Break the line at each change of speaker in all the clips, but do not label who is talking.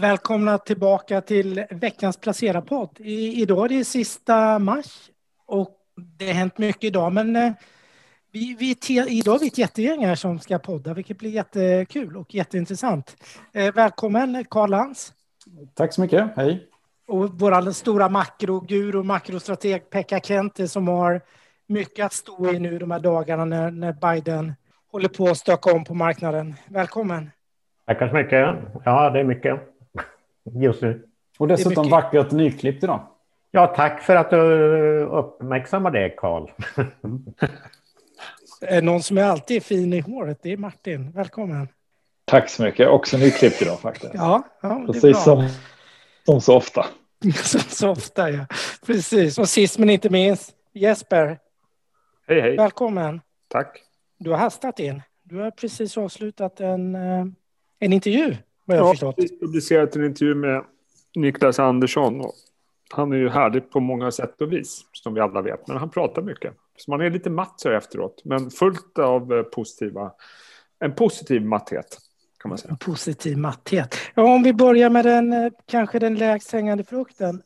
Välkomna tillbaka till veckans Placera-podd. Idag är det sista mars och det har hänt mycket idag, men eh, vi, vi, idag är vi ett jättegäng här som ska podda, vilket blir jättekul och jätteintressant. Eh, välkommen Karl Lantz.
Tack så mycket, hej.
Och vår stora makroguru, makrostrateg Pekka Kente som har mycket att stå i nu de här dagarna när, när Biden håller på att stöka om på marknaden. Välkommen.
Tackar så mycket. Ja, det är mycket just nu.
Och dessutom mycket... vackert nyklippt idag.
Ja, tack för att du uppmärksammar det, Karl.
Någon som är alltid fin i håret, det är Martin. Välkommen.
Tack så mycket. Också nyklippt idag faktiskt.
Ja, ja
Precis som, som så ofta.
som så ofta, ja. Precis. Och sist men inte minst, Jesper.
Hej, hej.
Välkommen.
Tack.
Du har hastat in. Du har precis avslutat en, eh, en intervju, vad jag har förstått.
Jag har publicerat en intervju med Niklas Andersson. Han är ju härlig på många sätt och vis, som vi alla vet. Men han pratar mycket. Så man är lite matt så efteråt, men fullt av eh, positiva, en positiv matthet. Kan man säga. En
positiv matthet. Ja, om vi börjar med den eh, kanske den lägst hängande frukten.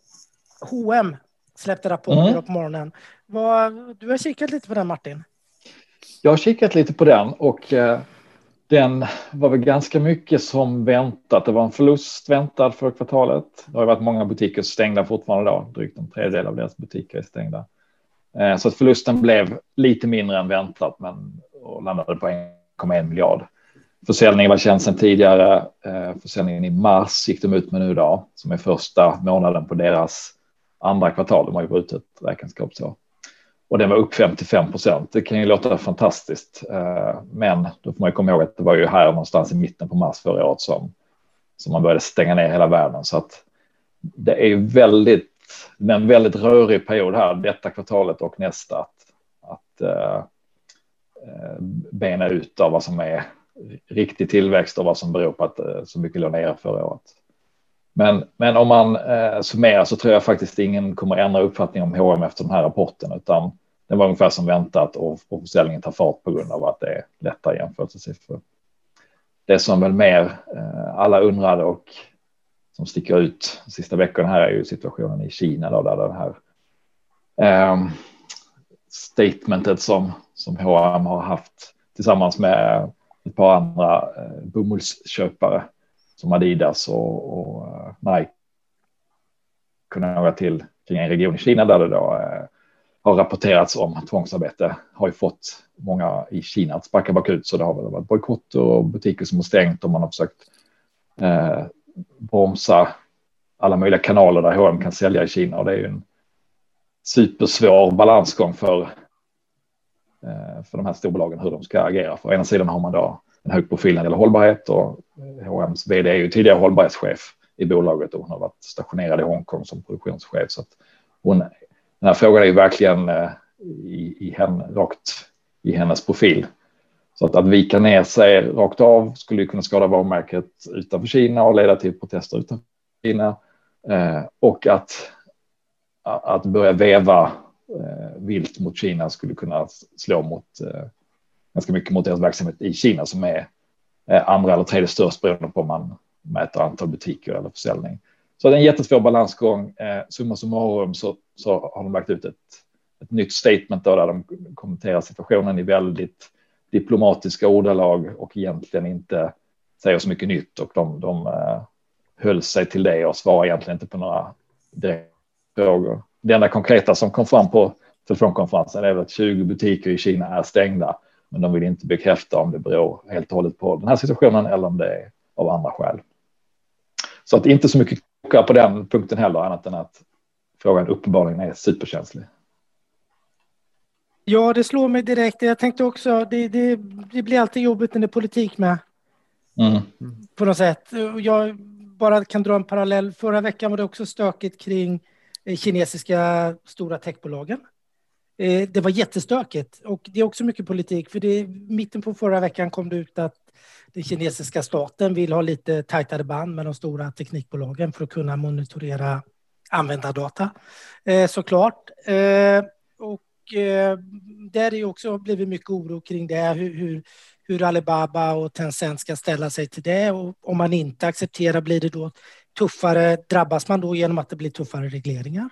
H&M släppte rapporter mm. på morgonen. Vad, du har kikat lite på den Martin?
Jag har kikat lite på den och eh, den var väl ganska mycket som väntat. Det var en förlust väntad för kvartalet. Det har varit många butiker stängda fortfarande då. Drygt en tredjedel av deras butiker är stängda. Eh, så att förlusten blev lite mindre än väntat, men och landade på 1,1 miljard. Försäljningen var känd sedan tidigare. Eh, försäljningen i mars gick de ut med nu då, som är första månaden på deras andra kvartal. De har ju brutit räkenskapsår och den var upp 55 procent. Det kan ju låta fantastiskt, eh, men då får man ju komma ihåg att det var ju här någonstans i mitten på mars förra året som, som man började stänga ner hela världen. Så att det är väldigt, en väldigt rörig period här, detta kvartalet och nästa, att, att uh, bena ut av vad som är riktig tillväxt och vad som beror på att uh, så mycket låg ner förra året. Men, men om man uh, summerar så tror jag faktiskt ingen kommer ändra uppfattning om H&M efter den här rapporten, utan det var ungefär som väntat och, och försäljningen tar fart på grund av att det är lätta jämförelsesiffror. Det som väl mer eh, alla undrade och som sticker ut de sista veckorna här är ju situationen i Kina då, där det här eh, statementet som som H&M har haft tillsammans med ett par andra eh, bomullsköpare som Adidas och, och eh, Nike kunna några till kring en region i Kina där det då eh, har rapporterats om tvångsarbete har ju fått många i Kina att sparka bakut. Så det har väl varit bojkotter och butiker som har stängt och man har försökt eh, bromsa alla möjliga kanaler där H&M kan sälja i Kina och det är ju en supersvår balansgång för, eh, för de här storbolagen hur de ska agera. För å ena sidan har man då en hög profil när det gäller hållbarhet och H&M's vd är ju tidigare hållbarhetschef i bolaget och hon har varit stationerad i Hongkong som produktionschef så att hon den här frågan är ju verkligen eh, i, i henne, rakt i hennes profil. Så att, att vika ner sig rakt av skulle kunna skada varumärket utanför Kina och leda till protester utanför Kina. Eh, och att, att börja veva eh, vilt mot Kina skulle kunna slå mot eh, ganska mycket mot deras verksamhet i Kina som är eh, andra eller tredje störst beroende på om man mäter antal butiker eller försäljning. Så det är en jättesvår balansgång. Eh, summa summarum så, så har de lagt ut ett, ett nytt statement då, där de kommenterar situationen i väldigt diplomatiska ordalag och egentligen inte säger så mycket nytt och de, de eh, höll sig till det och svarar egentligen inte på några frågor. Det enda konkreta som kom fram på telefonkonferensen är att 20 butiker i Kina är stängda, men de vill inte bekräfta om det beror helt och hållet på den här situationen eller om det är av andra skäl. Så att inte så mycket chockad på den punkten heller, annat än att frågan uppenbarligen är superkänslig.
Ja, det slår mig direkt. Jag tänkte också, det, det, det blir alltid jobbigt när det är politik med. Mm. På något sätt. Jag bara kan dra en parallell. Förra veckan var det också stökigt kring eh, kinesiska stora techbolagen. Eh, det var jättestökigt. Och det är också mycket politik för det mitten på förra veckan kom det ut att den kinesiska staten vill ha lite tajtare band med de stora teknikbolagen för att kunna monitorera användardata. Eh, såklart. Eh, och eh, där är också blivit mycket oro kring det, hur, hur, hur Alibaba och Tencent ska ställa sig till det. Och om man inte accepterar blir det då tuffare? Drabbas man då genom att det blir tuffare regleringar?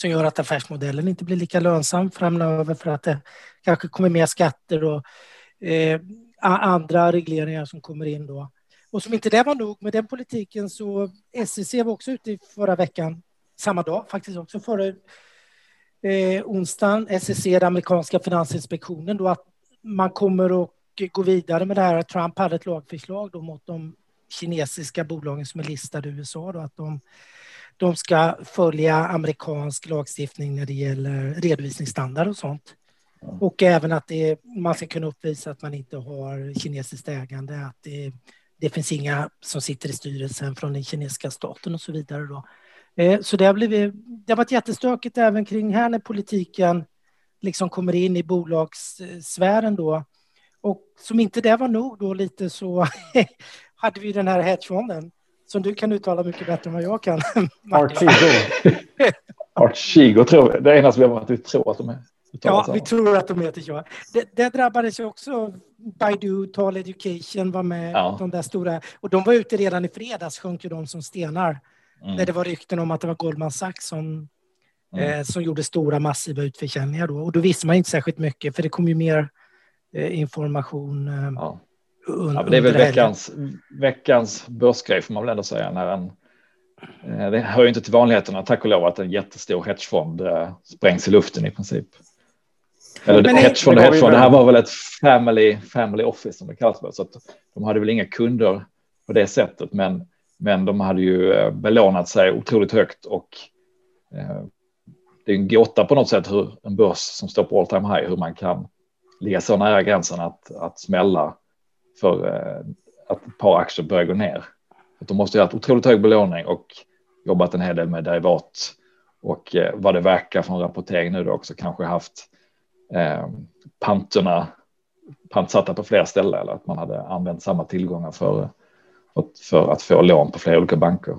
Som gör att affärsmodellen inte blir lika lönsam framöver för att det kanske kommer mer skatter och eh, andra regleringar som kommer in då. Och som inte det var nog med den politiken så SEC var också ute i förra veckan, samma dag faktiskt också förra eh, onsdagen, SEC, den amerikanska finansinspektionen, då att man kommer att gå vidare med det här. Trump hade ett lagförslag då mot de kinesiska bolagen som är listade i USA, då, att de, de ska följa amerikansk lagstiftning när det gäller redovisningsstandard och sånt. Och även att det, man ska kunna uppvisa att man inte har kinesiskt ägande, att det, det finns inga som sitter i styrelsen från den kinesiska staten och så vidare. Då. Eh, så det har, blivit, det har varit jättestökigt även kring här när politiken liksom kommer in i bolagssfären då. Och som inte det var nog då lite så hade vi den här hedgefonden som du kan uttala mycket bättre än vad jag kan.
Archigo. Archigo tror jag. Det är ena som jag att tror att de är.
Ja, vi tror att de heter så. Det, det drabbades ju också. Baidu, Tal Education var med. Ja. De där stora. Och de var ute redan i fredags, sjönk ju de som stenar. Mm. När det var rykten om att det var Goldman Sachs som, mm. eh, som gjorde stora massiva utförsäljningar då. Och då visste man inte särskilt mycket, för det kom ju mer eh, information. Eh, ja.
Ja, det är väl veckans, veckans börsgrej får man väl ändå säga. När en, eh, det hör ju inte till vanligheterna, tack och lov, att en jättestor hedgefond eh, sprängs i luften i princip. Eller men hedgefond och hedgefond, det här var väl ett family, family office som det kallas för. Så att de hade väl inga kunder på det sättet, men, men de hade ju eh, belånat sig otroligt högt och eh, det är en gåta på något sätt hur en börs som står på all time high, hur man kan ligga så nära gränsen att, att smälla för eh, att ett par aktier börjar gå ner. Att de måste ha haft otroligt hög belåning och jobbat en hel del med derivat och eh, vad det verkar från rapportering nu då också kanske haft eh, panterna pantsatta på flera ställen eller att man hade använt samma tillgångar för, för att få lån på flera olika banker.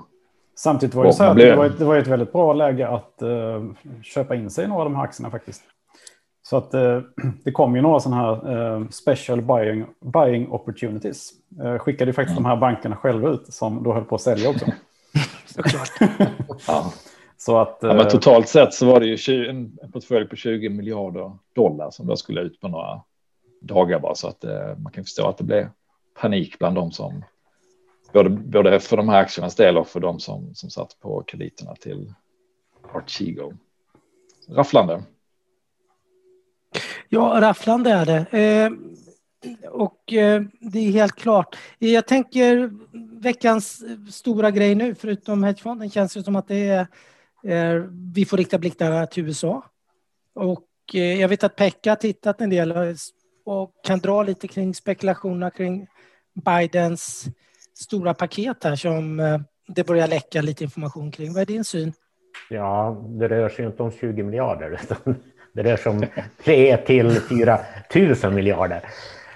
Samtidigt var det, så här, det, var ett, det var ett väldigt bra läge att uh, köpa in sig i några av de här aktierna faktiskt. Så att uh, det kom ju några sådana här uh, special buying, buying opportunities. Uh, skickade ju faktiskt mm. de här bankerna själva ut som då höll på att sälja också.
Såklart.
ja. Så att, ja, men totalt sett så var det ju 20, en portfölj på 20 miljarder dollar som då skulle ut på några dagar bara så att eh, man kan förstå att det blev panik bland de som både, både för de här aktiernas del och för de som, som satt på krediterna till Archigo. Rafflande.
Ja, rafflande är det. Eh, och eh, det är helt klart. Jag tänker veckans stora grej nu, förutom hedgefonden, känns det som att det är Eh, vi får rikta blickarna till USA. Och eh, jag vet att Pekka har tittat en del och kan dra lite kring spekulationerna kring Bidens stora paket här som eh, det börjar läcka lite information kring. Vad är din syn?
Ja, det rör sig inte om 20 miljarder, utan det rör sig om 3 till 4 tusen miljarder.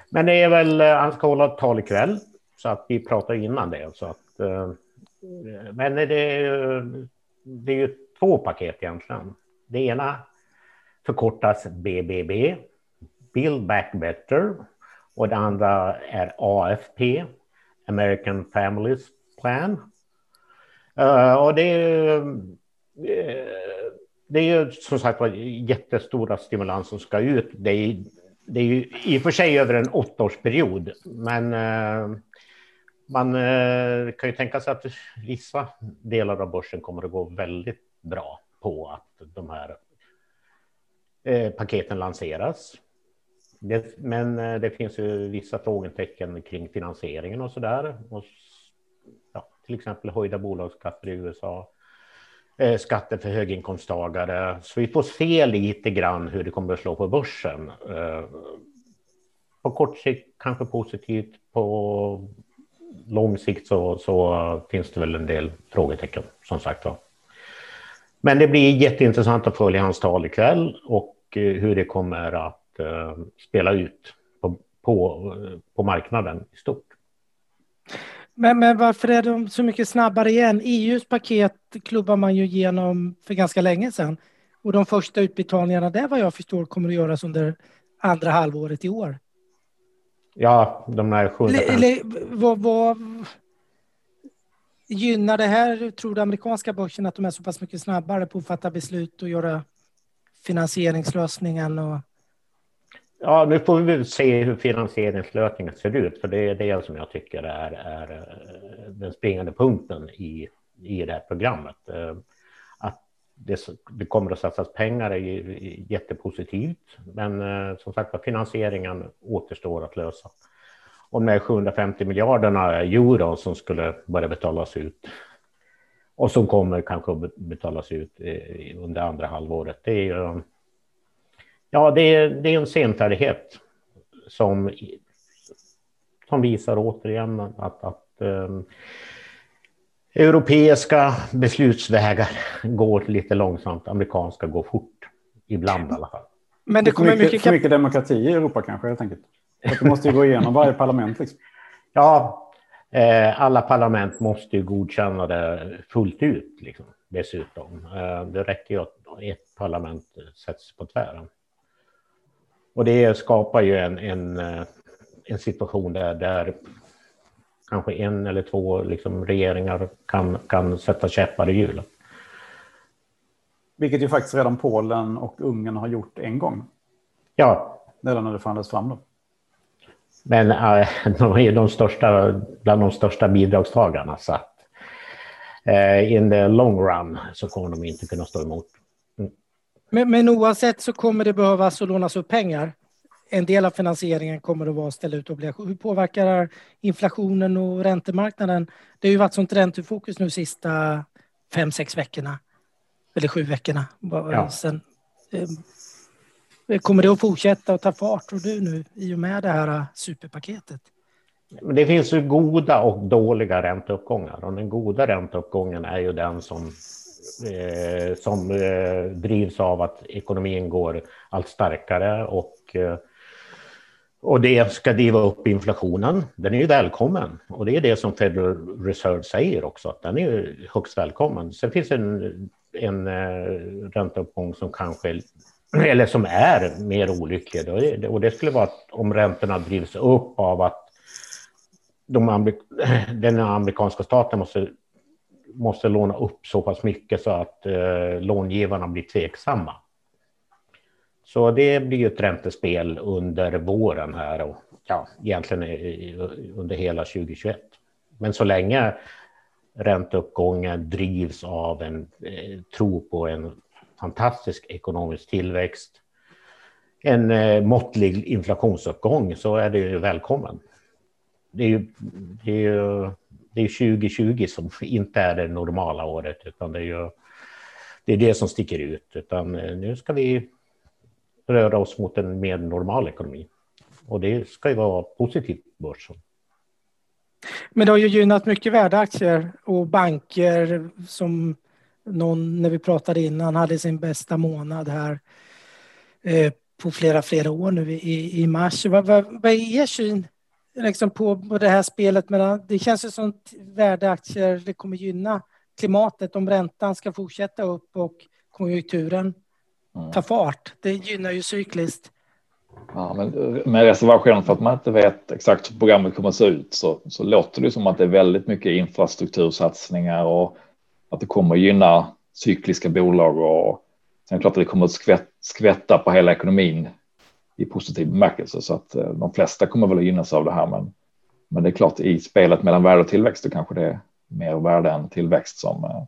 Men det är väl, eh, han ska hålla ett tal ikväll, så att vi pratar innan det. Så att, eh, men det det är ju två paket egentligen. Det ena förkortas BBB, Build Back Better, och det andra är AFP, American Families Plan. Uh, och det är, det är ju som sagt var jättestora stimulans som ska ut. Det är, det är ju i och för sig över en åttaårsperiod, men eh, man eh, kan ju tänka sig att vissa delar av börsen kommer att gå väldigt bra på att de här eh, paketen lanseras. Det, men eh, det finns ju vissa frågetecken kring finansieringen och så där. Och, ja, till exempel höjda bolagsskatter i USA, eh, Eh, skatter för höginkomsttagare. Så vi får se lite grann hur det kommer att slå på börsen. Eh, på kort sikt kanske positivt, på lång sikt så, så finns det väl en del frågetecken som sagt var. Men det blir jätteintressant att följa hans tal ikväll och eh, hur det kommer att spela ut på, på, på marknaden i stort.
Men, men varför är de så mycket snabbare igen? EUs paket klubbar man ju igenom för ganska länge sedan. Och de första utbetalningarna där vad jag förstår kommer att göras under andra halvåret i år.
Ja, de där 750.
Eller, vad, vad, Gynnar det här, tror du, amerikanska börsen att de är så pass mycket snabbare på att fatta beslut och göra finansieringslösningen? Och...
Ja, nu får vi se hur finansieringslösningen ser ut, för det är det som jag tycker är, är eh, den springande punkten i, i det här programmet. Eh, att det, det kommer att satsas pengar är jättepositivt, men eh, som sagt finansieringen återstår att lösa. Och de 750 miljarderna euro som skulle börja betalas ut och som kommer kanske att betalas ut under andra halvåret, det är ju Ja, det är, det är en senfärdighet som, som visar återigen att, att um, europeiska beslutsvägar går lite långsamt, amerikanska går fort, ibland i alla fall.
Men det kommer för mycket, mycket... För mycket demokrati i Europa kanske, helt enkelt. Att du måste ju gå igenom varje parlament. Liksom.
Ja, eh, alla parlament måste ju godkänna det fullt ut liksom, dessutom. Eh, det räcker ju att ett parlament sätts på tvären. Och det skapar ju en, en, eh, en situation där, där kanske en eller två liksom regeringar kan, kan sätta käppar i hjulet.
Vilket ju faktiskt redan Polen och Ungern har gjort en gång.
Ja.
Redan när det förhandlades fram då.
Men äh, de är ju de största, bland de största bidragstagarna. Så att, äh, in the long run så kommer de inte kunna stå emot.
Men, men oavsett så kommer det behövas att lånas upp pengar. En del av finansieringen kommer att vara att ställa ut obligationer. Hur påverkar inflationen och räntemarknaden? Det har ju varit sånt räntefokus nu sista fem, sex veckorna. Eller sju veckorna. Ja. Sen, eh, kommer det att fortsätta att ta fart, tror du, nu i och med det här superpaketet?
Det finns ju goda och dåliga ränteuppgångar och den goda ränteuppgången är ju den som eh, som eh, drivs av att ekonomin går allt starkare och eh, och det ska driva upp inflationen. Den är ju välkommen och det är det som Federal Reserve säger också, att den är högst välkommen. Sen finns en, en eh, ränteuppgång som kanske eller som är mer olycklig. Och det skulle vara om räntorna drivs upp av att de, den amerikanska staten måste måste låna upp så pass mycket så att eh, långivarna blir tveksamma. Så det blir ett räntespel under våren här och ja, egentligen under hela 2021. Men så länge ränteuppgången drivs av en eh, tro på en fantastisk ekonomisk tillväxt, en eh, måttlig inflationsuppgång så är det ju välkommen. Det är ju, det är ju det är 2020 som inte är det normala året, utan det är ju det, är det som sticker ut. Utan eh, nu ska vi röra oss mot en mer normal ekonomi. Och det ska ju vara positivt på börsen.
Men det har ju gynnat mycket värdeaktier och banker som någon, när vi pratade innan, hade sin bästa månad här eh, på flera, flera år nu i, i mars. Vad, vad, vad är er syn liksom på, på det här spelet mellan, det känns ju som värdeaktier, det kommer gynna klimatet om räntan ska fortsätta upp och konjunkturen mm. tar fart. Det gynnar ju cykliskt.
Ja, men med reservation för att man inte vet exakt hur programmet kommer att se ut så, så låter det som att det är väldigt mycket infrastruktursatsningar och att det kommer att gynna cykliska bolag och sen klart att det kommer att skvätta på hela ekonomin i positiv bemärkelse så att eh, de flesta kommer väl att gynnas av det här. Men, men det är klart i spelet mellan värde och tillväxt, då kanske det är mer värde än tillväxt som, eh,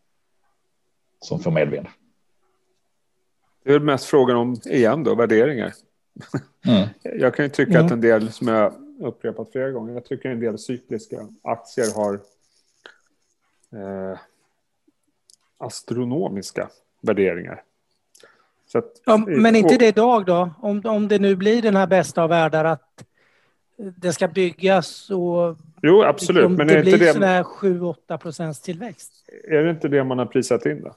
som får medvind.
Det är mest frågan om, igen då, värderingar. Mm. Jag kan ju tycka mm. att en del, som jag upprepat flera gånger, jag tycker en del cykliska aktier har eh, astronomiska värderingar.
Att, ja, men inte det idag då? Om, om det nu blir den här bästa av världar att det ska byggas och
jo, absolut, liksom, men
det
blir
det... sådär 7-8 procents tillväxt.
Är det inte det man har prisat in då?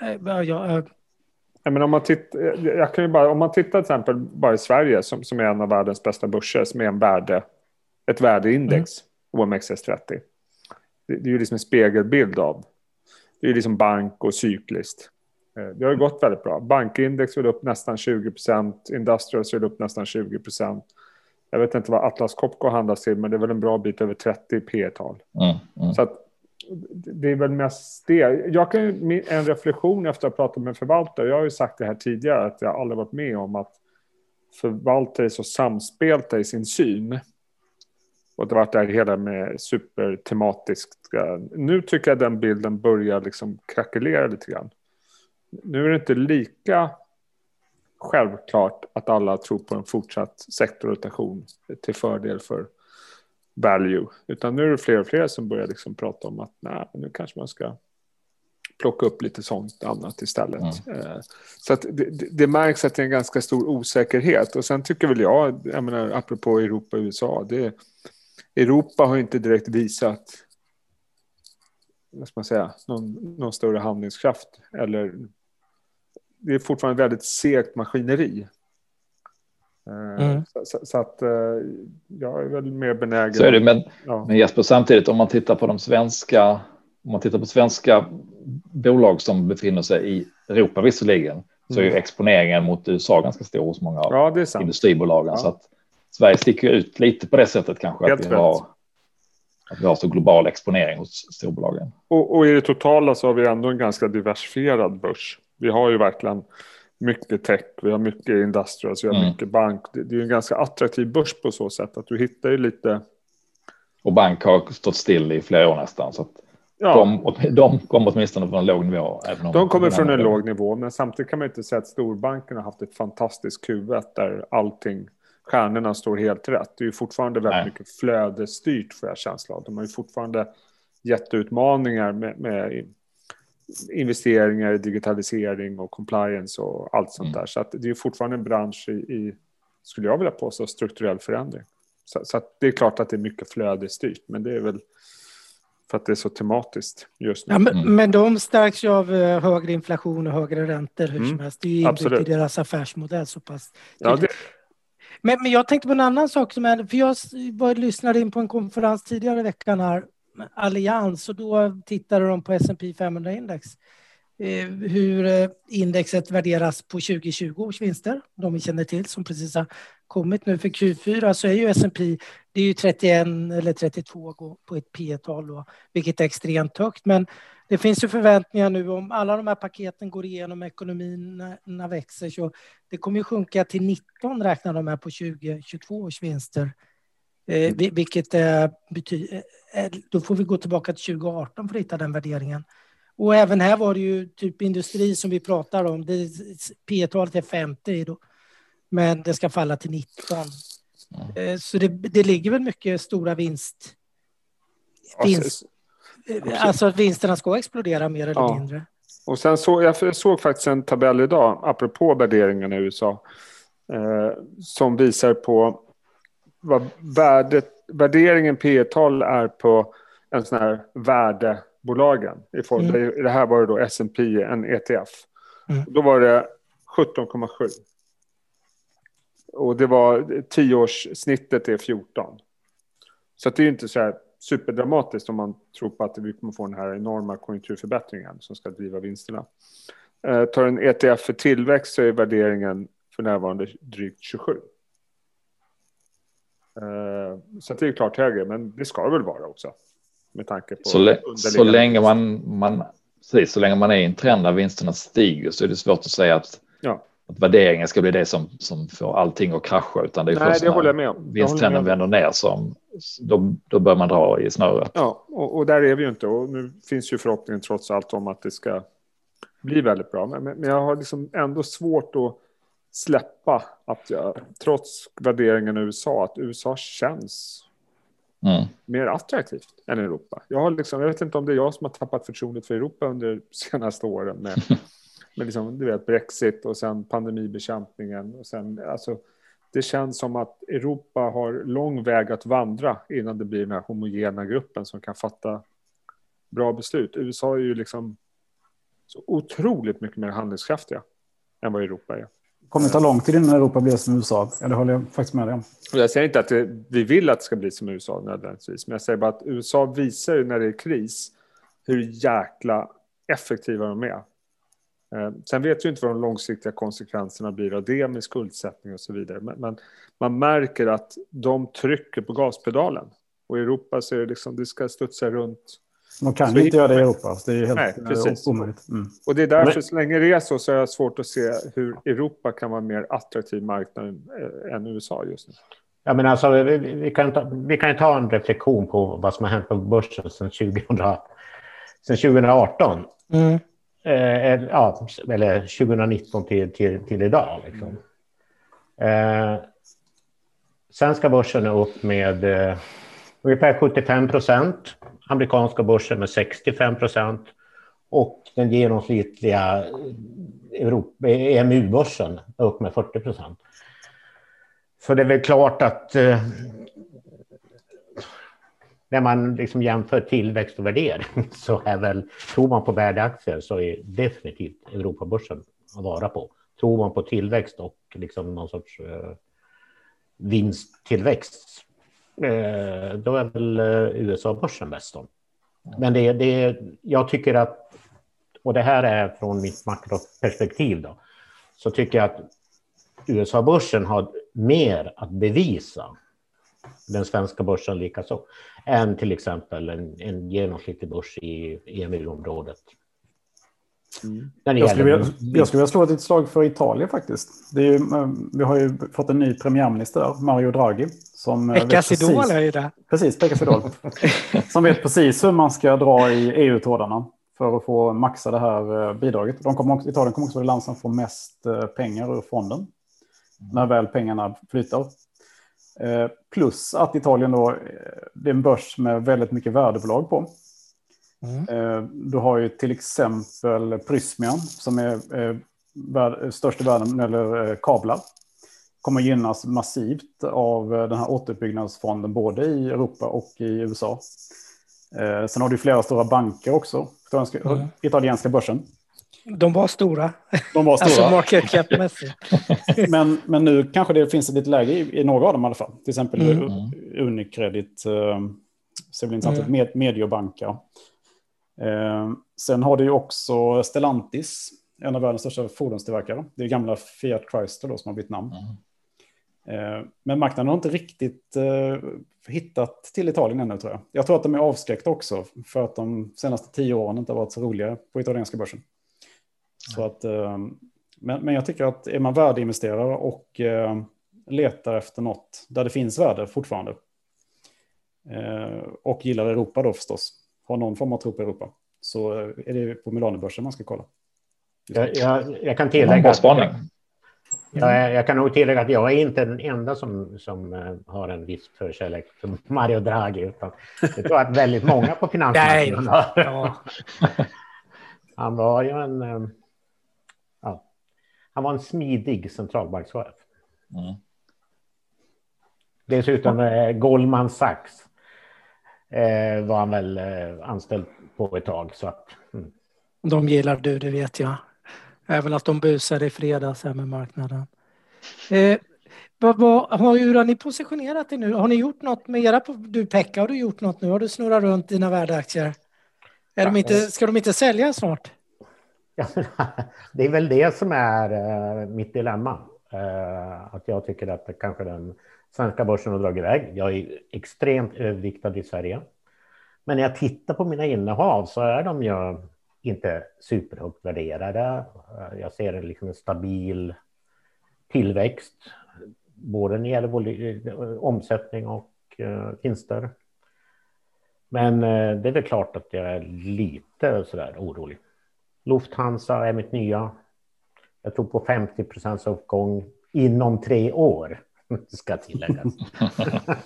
Eh, ja, ja,
ja, men om, man titt, jag kan ju bara, om man tittar till exempel bara i Sverige som, som är en av världens bästa börser som är en värde, ett värdeindex, mm. OMXS30. Det, det är ju liksom en spegelbild av. Det är ju liksom bank och cykliskt. Eh, det har gått väldigt bra. Bankindex vill upp nästan 20 procent. Industrials vill upp nästan 20 procent. jag vet inte vad Atlas Copco handlas till, men det är väl en bra bit över 30 P tal mm, mm. Så att det är väl mest det. Jag kan en reflektion efter att ha pratat med förvaltare. Jag har ju sagt det här tidigare att jag aldrig varit med om att förvaltare är så samspelta i sin syn. Och det har varit det här hela med supertematiskt. Nu tycker jag den bilden börjar liksom krackelera lite grann. Nu är det inte lika självklart att alla tror på en fortsatt sektorrotation till fördel för value. Utan nu är det fler och fler som börjar liksom prata om att nej, nu kanske man ska plocka upp lite sånt annat istället. Mm. Eh, så att det, det, märks att det är en ganska stor osäkerhet. Och sen tycker väl jag, jag menar, apropå Europa och USA, det, Europa har inte direkt visat vad man säga, någon, någon större handlingskraft. Eller, det är fortfarande väldigt segt maskineri. Eh, mm. Så, så, så, att eh, jag är väl mer benägen.
Så är det, men, ja. men Jesper, samtidigt om man tittar på de svenska, om man tittar på svenska bolag som befinner sig i Europa visserligen, så är ju mm. exponeringen mot USA ganska stor hos många av ja, industribolagen. Ja. Så att Sverige sticker ut lite på det sättet kanske, Helt att vi, har, att vi har så global exponering hos storbolagen.
Och, och i det totala så har vi ändå en ganska diversifierad börs. Vi har ju verkligen mycket tech, vi har mycket industrials, vi har mm. mycket bank. Det, det är en ganska attraktiv börs på så sätt att du hittar ju lite.
Och bank har stått still i flera år nästan. Så att ja. de, de kommer åtminstone från en låg nivå.
Även om de kommer från en låg nivå, men samtidigt kan man inte säga att storbankerna har haft ett fantastiskt Q1 där allting, stjärnorna står helt rätt. Det är ju fortfarande väldigt Nej. mycket flödesstyrt får jag känsla av. De har ju fortfarande jätteutmaningar med, med investeringar i digitalisering och compliance och allt sånt mm. där. Så att det är fortfarande en bransch i, i, skulle jag vilja påstå, strukturell förändring. Så, så det är klart att det är mycket flödesstyrt, men det är väl för att det är så tematiskt just nu.
Ja, men, mm. men de stärks ju av eh, högre inflation och högre räntor hur mm. som helst. Det är ju inbyggt i deras affärsmodell så pass. Ja, det... men, men jag tänkte på en annan sak som är, för jag var, lyssnade in på en konferens tidigare i veckan här allians och då tittade de på S&P 500-index. Eh, hur eh, indexet värderas på 2020 års vinster, de vi känner till som precis har kommit nu för Q4 så är ju S&P det är ju 31 eller 32 på ett P-tal vilket är extremt högt. Men det finns ju förväntningar nu om alla de här paketen går igenom, ekonomierna växer, så det kommer ju sjunka till 19 räknar de här på 2022 års vinster. Eh, vilket är, betyder, eh, då får vi gå tillbaka till 2018 för att hitta den värderingen. Och även här var det ju typ industri som vi pratar om. P talet är 50 då, men det ska falla till 19. Mm. Så det, det ligger väl mycket stora vinst... vinst alltså att vinsterna ska explodera mer eller ja. mindre.
Och sen så, jag såg faktiskt en tabell idag, apropå värderingarna i USA, eh, som visar på vad värdet, värderingen P tal är på en sån här värdebolagen. I, form, mm. Det här var det då S&P en ETF. Mm. Då var det 17,7. Och det var tioårssnittet är 14. Så det är inte så här superdramatiskt om man tror på att vi kommer få den här enorma konjunkturförbättringen som ska driva vinsterna. Eh, tar en ETF för tillväxt så är värderingen för närvarande drygt 27. Eh, så det är klart högre, men det ska det väl vara också. Med tanke på
så, så länge man, man, precis, så länge man är i en trend där vinsterna stiger så är det svårt att säga att, ja. att värderingen ska bli det som, som får allting att krascha. Utan det är
Nej, först det håller jag med om.
Vinsttrenden vänder ner som då, då bör man dra i snöret.
Ja, och, och, där är vi ju inte. Och nu finns ju förhoppningen trots allt om att det ska bli väldigt bra. Men, men jag har liksom ändå svårt att släppa att jag, trots värderingen i USA, att USA känns mm. mer attraktivt än Europa. Jag, har liksom, jag vet inte om det är jag som har tappat förtroendet för Europa under de senaste åren med, med liksom, du vet, Brexit och sen pandemibekämpningen. Och sen, alltså, det känns som att Europa har lång väg att vandra innan det blir den här homogena gruppen som kan fatta bra beslut. USA är ju liksom så otroligt mycket mer handlingskraftiga än vad Europa är
kommer ta lång tid innan Europa blir som USA. Ja, det håller jag faktiskt med dig om.
Jag säger inte att det, vi vill att det ska bli som USA nödvändigtvis, men jag säger bara att USA visar ju när det är kris hur jäkla effektiva de är. Eh, sen vet vi inte vad de långsiktiga konsekvenserna blir av det med skuldsättning och så vidare. Men, men man märker att de trycker på gaspedalen. Och i Europa så är det liksom, det ska studsa runt.
De kan ju inte göra det i Europa. Det är helt Nej, precis. omöjligt.
Mm. Och det är därför, så länge det är så, så är det svårt att se hur Europa kan vara en mer attraktiv marknad än USA just nu.
Ja, men alltså, vi, vi, kan ta, vi kan ta en reflektion på vad som har hänt på börsen sedan, 2000, sedan 2018. Mm. Eh, ja, eller 2019 till, till, till idag. Liksom. Eh, svenska börsen är upp med eh, ungefär 75 procent. Amerikanska börsen med 65 procent. Och den genomsnittliga EMU-börsen upp med 40 procent. Så det är väl klart att eh, när man liksom jämför tillväxt och värdering så är väl, tror man på värdeaktier så är definitivt Europabörsen att vara på. Tror man på tillväxt och liksom någon sorts eh, vinsttillväxt, eh, då är väl eh, USA-börsen bäst. Då. Men det, det, jag tycker att, och det här är från mitt makroperspektiv då, så tycker jag att USA-börsen har mer att bevisa, den svenska börsen likaså, än till exempel en, en genomsnittlig börs i EMU-området.
Mm. Jag, skulle vilja, jag skulle vilja slå ett slag för Italien faktiskt. Ju, eh, vi har ju fått en ny premiärminister där, Mario Draghi.
Eh, Pekkas idol är ju det.
Precis, Pekkas idol. som vet precis hur man ska dra i EU-trådarna för att få maxa det här eh, bidraget. De kommer också, Italien kommer också vara det land som får mest pengar ur fonden när väl pengarna flyter. Eh, plus att Italien då, eh, det är en börs med väldigt mycket värdebolag på. Mm. Eh, du har ju till exempel Prysmian som är störst i världen när det gäller kablar. Kommer gynnas massivt av den här återuppbyggnadsfonden både i Europa och i USA. Sen har du flera stora banker också, mm. italienska börsen.
De var stora.
De var stora.
alltså market cap-mässigt.
men, men nu kanske det finns ett lite läge i, i några av dem i alla fall. Till exempel mm. Unicredit, eh, intressant ut, mm. med, Mediobanka. Eh, sen har du också Stellantis, en av världens största fordonstillverkare. Det är gamla Fiat Chrysler då som har bytt namn. Mm. Eh, men marknaden har inte riktigt eh, hittat till Italien ännu tror jag. Jag tror att de är avskräckta också för att de senaste tio åren inte har varit så roliga på italienska börsen. Så att, eh, men, men jag tycker att är man värdeinvesterare och letar efter något där det finns värde fortfarande och gillar Europa då förstås, har någon form av tro på Europa, så är det på Milanobörsen man ska kolla.
Jag, jag, jag, kan tillägga att, jag, jag, kan nog tillägga att jag är inte den enda som, som har en viss förkärlek för Mario Draghi, utan jag tror att väldigt många på finansmarknaden har. Han var ju en han var en smidig centralbankschef. Mm. Dessutom eh, Goldman Sachs eh, var han väl eh, anställd på ett tag. Så att, mm.
De gillar du, det vet jag. Även att de busade i fredags här med marknaden. Eh, vad, vad, hur har ni positionerat er nu? Har ni gjort något med era... Du Pekka, har du gjort något nu? Har du snurrat runt dina värdeaktier? Är de inte, ska de inte sälja snart?
Det är väl det som är eh, mitt dilemma. Eh, att jag tycker att kanske den svenska börsen har dragit iväg. Jag är extremt överviktad i Sverige. Men när jag tittar på mina innehav så är de ju inte superhögt värderade. Jag ser en, liksom en stabil tillväxt, både när det gäller omsättning och vinster. Men det är väl klart att jag är lite sådär orolig. Lufthansa är mitt nya. Jag tror på 50 procents uppgång inom tre år. Ska tilläggas.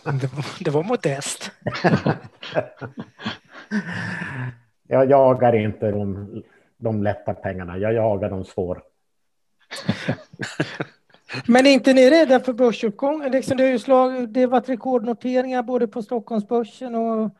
det, var, det var modest.
jag jagar inte de, de lätta pengarna. Jag jagar de svåra.
Men är inte ni rädda för börsuppgång? Liksom det, ju slag, det har varit rekordnoteringar både på Stockholmsbörsen och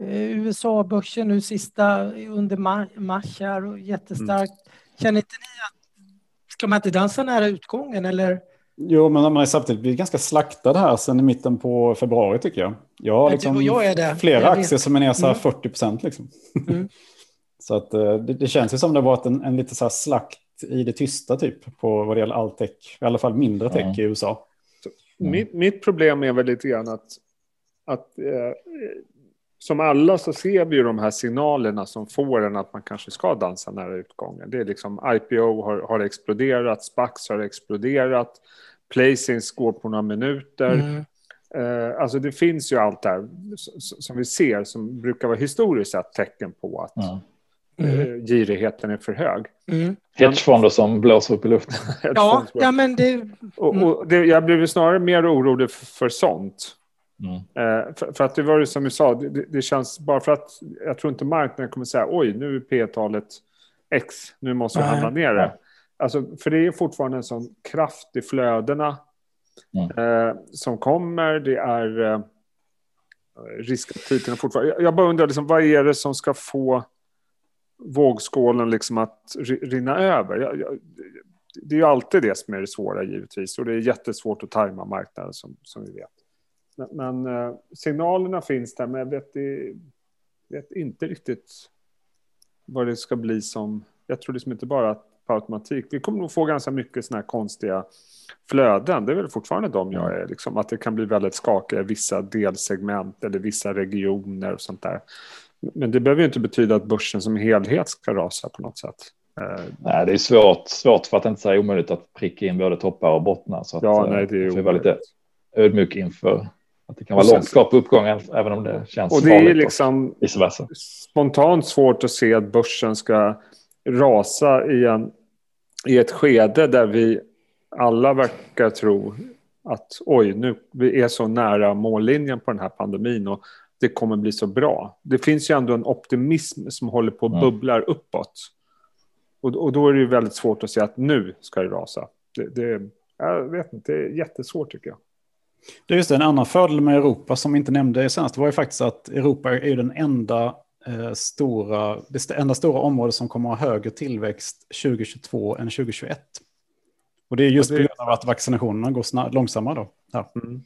Eh, USA-börsen nu sista under mars här och jättestarkt. Mm. Känner inte ni att ska man inte dansa nära utgången eller?
Jo, men man är samtidigt blivit ganska slaktad här sedan i mitten på februari tycker jag. Jag har liksom jag flera jag aktier som är ner så här mm. 40 procent liksom. Mm. så att eh, det, det, känns ju som det varit en, en lite så här slakt i det tysta typ på vad det gäller all tech, i alla fall mindre tech mm. i USA.
Mm. Mitt, mitt, problem är väl lite grann att, att eh, som alla så ser vi ju de här signalerna som får en att man kanske ska dansa nära utgången. Det är liksom IPO har, har exploderat, Spax har exploderat, placings går på några minuter. Mm. Eh, alltså det finns ju allt där som vi ser som brukar vara historiskt sett tecken på att mm. Mm. girigheten är för hög.
Mm. Hedgefonder som blåser upp i luften.
ja, ja, men det...
Och, och det, jag blev snarare mer orolig för, för sånt. Mm. Eh, för, för, att det var ju som vi sa, det, det, känns bara för att jag tror inte marknaden kommer säga oj, nu är P-talet X, nu måste vi handla ner det. Alltså, för det är fortfarande en sån kraft i flödena mm. eh, som kommer. Det är eh, riskaptiten fortfarande. Jag, jag bara undrar, liksom, vad är det som ska få vågskålen liksom att rinna över? Jag, jag, det är ju alltid det som är det svåra givetvis och det är jättesvårt att tajma marknaden som, som vi vet. Men, men eh, signalerna finns där, men jag vet, det, vet, inte riktigt vad det ska bli som... Jag tror liksom inte bara att automatik. Vi kommer nog få ganska mycket sådana här konstiga flöden. Det är väl fortfarande de jag är, liksom, att det kan bli väldigt skakiga vissa delsegment eller vissa regioner och sånt där. Men det behöver ju inte betyda att börsen som helhet ska rasa på något sätt.
Eh, nej, det är svårt, svårt för att inte säga omöjligt att pricka in både toppar och bottnar. Så att,
ja, nej, det är
eh, vara lite ödmjuk inför att det kan vara långt kvar på uppgången, även om det känns
Och det är liksom spontant svårt att se att börsen ska rasa i, en, i ett skede där vi alla verkar tro att oj, nu vi är så nära mållinjen på den här pandemin och det kommer bli så bra. Det finns ju ändå en optimism som håller på att bubblar uppåt. Och, och då är det ju väldigt svårt att säga att nu ska det rasa. Det, det, jag vet inte, det är jättesvårt tycker jag.
Det är just det, en annan fördel med Europa som vi inte nämnde senast var ju faktiskt att Europa är den enda stora, det enda stora området som kommer att ha högre tillväxt 2022 än 2021. Och det är just det... på grund av att vaccinationerna går långsammare då. Ja. Mm.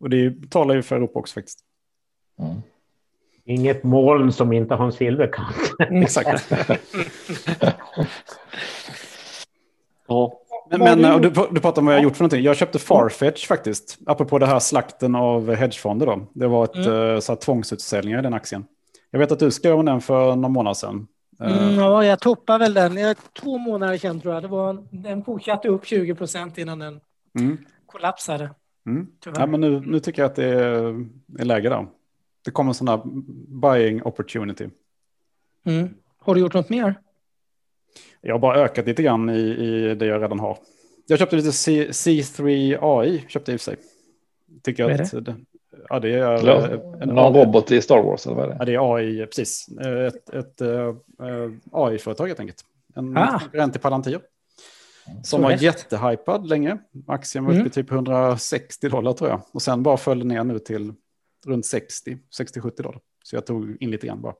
Och det talar ju för Europa också faktiskt. Mm.
Inget moln som inte har en silverkant.
Exakt. ja. Men, men du, du pratar om vad jag har gjort för någonting. Jag köpte Farfetch faktiskt, apropå det här slakten av hedgefonder. Då. Det var ett mm. Eh, så här, tvångsutsäljningar i den aktien. Jag vet att du skrev om den för några månader sedan.
Eh, mm, ja, jag toppade väl den. Jag, två månader sedan tror jag. Det var, den fortsatte upp 20 procent innan den mm. kollapsade.
Mm. Ja, men nu, nu tycker jag att det är, är läge där. Det kommer en sån här buying opportunity.
Mm. Har du gjort något mer?
Jag har bara ökat lite grann i, i det jag redan har. Jag köpte lite C, C3 AI, köpte i och för sig. Tycker vad är det? Ja, det är
ja, en, någon robot i Star Wars eller vad är det?
Ja, det är AI, precis. Ett, ett uh, eh, AI-företag helt enkelt. En ah. konkurrent till Palantir. Som var jättehypad länge. Aktien var uppe mm. typ 160 dollar tror jag. Och sen bara föll ner nu till runt 60, 60-70 dollar. Så jag tog in lite grann bara.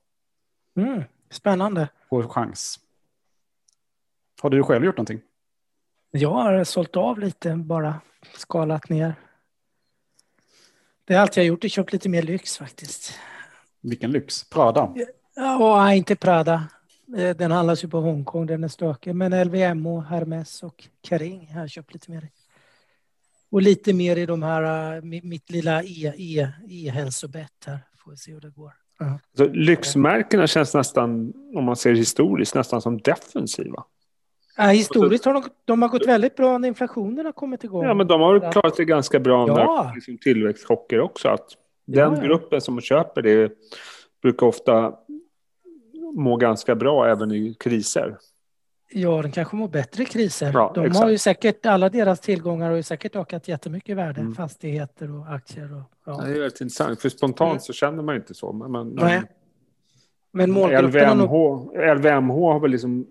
Mm. Spännande.
På chans. Har du själv gjort någonting?
Jag har sålt av lite, bara skalat ner. Det är allt jag har gjort, jag har köpt lite mer lyx faktiskt.
Vilken lyx? Prada?
Ja, inte Prada. Eh, den handlas ju på Hongkong, den är stökig. Men LVMH, Hermes och Kering har jag köpt lite mer i. Och lite mer i de här, eh, mitt lilla e-hälsobett e, e här. Får vi se hur det går. Uh
-huh. Så lyxmärkena känns nästan, om man ser historiskt, nästan som defensiva.
Ja, historiskt har de, de har gått väldigt bra när inflationen har kommit igång.
Ja, men de har klarat sig ganska bra ja. med liksom tillväxtchocker också. Att den ja, gruppen som köper det brukar ofta må ganska bra även i kriser.
Ja, den kanske mår bättre i kriser. Ja, de exakt. har ju säkert, alla deras tillgångar har ju säkert ökat jättemycket i värde. Mm. Fastigheter och aktier. Och,
ja. det är väldigt intressant, för spontant mm. så känner man inte så. Men,
Nej. Men
LVMH, LVMH har väl liksom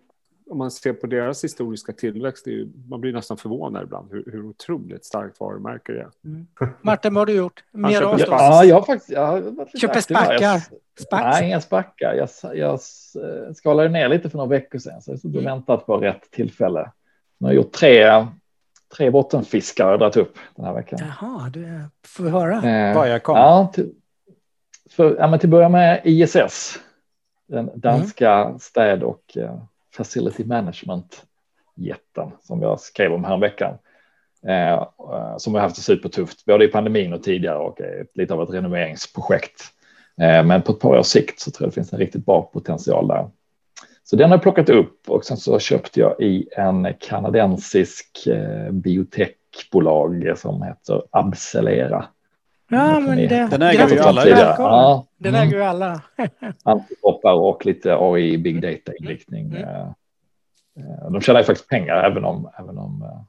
om man ser på deras historiska tillväxt, ju, man blir nästan förvånad ibland hur, hur otroligt starkt varumärke det är.
Mm. Martin, vad har du gjort?
Mer ja, ja, jag har faktiskt... Jag har
Köper spackar?
Nej, inga spackar. Jag, jag skalade ner lite för några veckor sedan, så jag har mm. väntat på rätt tillfälle. Jag har gjort tre, tre bottenfiskar och dragit upp den här veckan.
Jaha, du får höra.
Eh, jag kom.
Ja, till, för, ja, men till att börja med ISS, den danska mm. städ och eh, Facility Management jätten som jag skrev om häromveckan. Eh, eh, som har haft det supertufft, både i pandemin och tidigare och är lite av ett renoveringsprojekt. Eh, men på ett par års sikt så tror jag det finns en riktigt bra potential där. Så den har jag plockat upp och sen så köpte jag i en kanadensisk eh, biotechbolag som heter Abcelera.
Ja, men det,
den äger vi alla.
Ja. Den äger vi alla.
Antikroppar och lite AI, big data-inriktning. Mm. Eh, eh, de tjänar ju faktiskt pengar även om, även om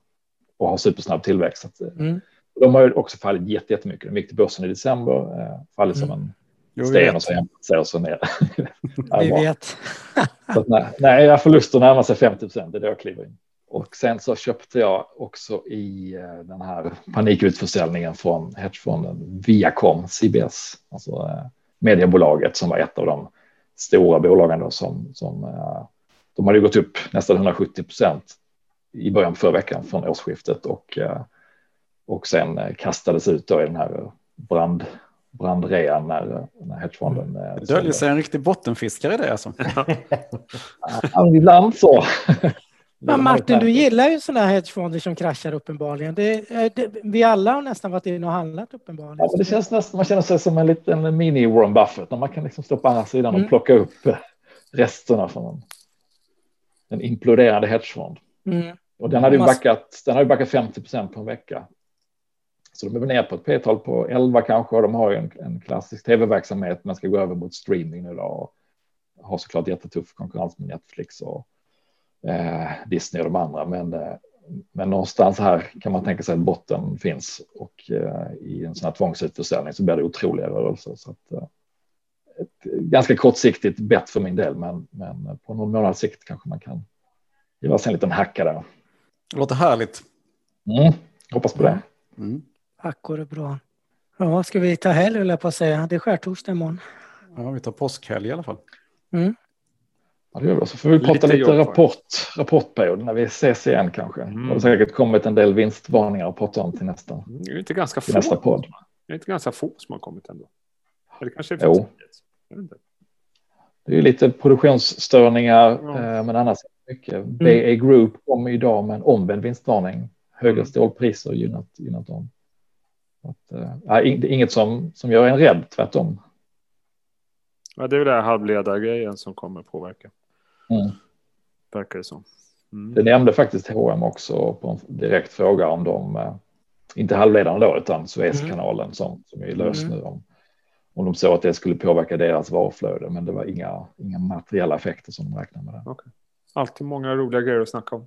och har supersnabb tillväxt. Mm. De har ju också fallit jättemycket. De gick till börsen i december, fallit mm. som en sten och så hämtat sig och så ner.
Vi vet.
så att, nej, nej, förluster närmar sig 50 procent, det är det jag kliver in. Och sen så köpte jag också i eh, den här panikutförsäljningen från hedgefonden Viacom, CBS, alltså eh, mediebolaget som var ett av de stora bolagen då som, som eh, de hade gått upp nästan 170 procent i början på förra veckan från årsskiftet och, och sen kastades ut då i den här brand, brandrean när, när hedgefonden...
Det döljer sig en riktig bottenfiskare i det alltså.
ja, ibland så.
Men Martin, du gillar ju sådana här hedgefonder som kraschar uppenbarligen. Det, det, vi alla har nästan varit inne och handlat uppenbarligen.
Ja, det känns nästan, man känner sig som en liten mini-Warren Buffett när man kan liksom stå på andra sidan mm. och plocka upp resterna från en, en imploderande hedgefond. Mm. Och den hade ju backat, den har ju backat 50 procent på en vecka. Så de är väl ner på ett p-tal på 11 kanske och de har ju en, en klassisk tv-verksamhet men ska gå över mot streaming nu då och har såklart jättetuff konkurrens med Netflix och eh, Disney och de andra. Men, eh, men någonstans här kan man tänka sig att botten finns och eh, i en sån här tvångsutförsäljning så blir det otroliga rörelser. Så att, eh, ett ganska kortsiktigt bett för min del, men, men på någon månads sikt kanske man kan ge sig en liten hacka där.
Det låter härligt.
Mm, hoppas på det. Mm.
Hackor är bra. Ja, ska vi ta helg eller på att säga. Det är skärtorsdag imorgon.
Ja, vi tar påskhelg i alla fall.
Mm.
Ja, det gör vi. Så får vi prata lite, rapport, rapportperiod när vi ses igen kanske. Mm. Det har säkert kommit en del vinstvarningar att prata om till nästa.
Mm, det är inte ganska få.
Nästa podd.
Det är inte ganska få som har kommit ändå. Eller kanske är
jo. Det är lite produktionsstörningar, ja. Eh, men annars mycket. Mm. BA Group kommer idag med en omvänd vinstvarning. Högre mm. stålpriser gynnat, gynnat dem. Att, äh, inget som, som gör en rädd, tvärtom.
Ja, det är väl den halvledargrejen som kommer påverka.
Mm.
Verkar det som.
Mm. Det nämnde faktiskt H&M också på en direkt fråga om de, eh, inte halvledaren då, utan Suezkanalen mm. som, som är lös mm. nu. Om, om de såg att det skulle påverka deras varuflöde, men det var inga, inga materiella effekter som de räknade med. Det.
Okay. Alltid många roliga grejer att snacka om.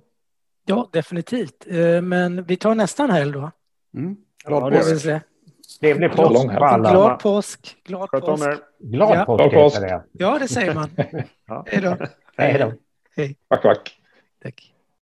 Ja, definitivt. Eh, men vi tar nästan helg då.
Mm.
Glad ja, påsk.
Trevlig påsk
på alla. Glad påsk. Glad påsk.
Glad
ja.
påsk.
påsk.
Ja, det säger man.
ja.
Hej då.
Hej då.
Hej.
Tack, tack.
Tack.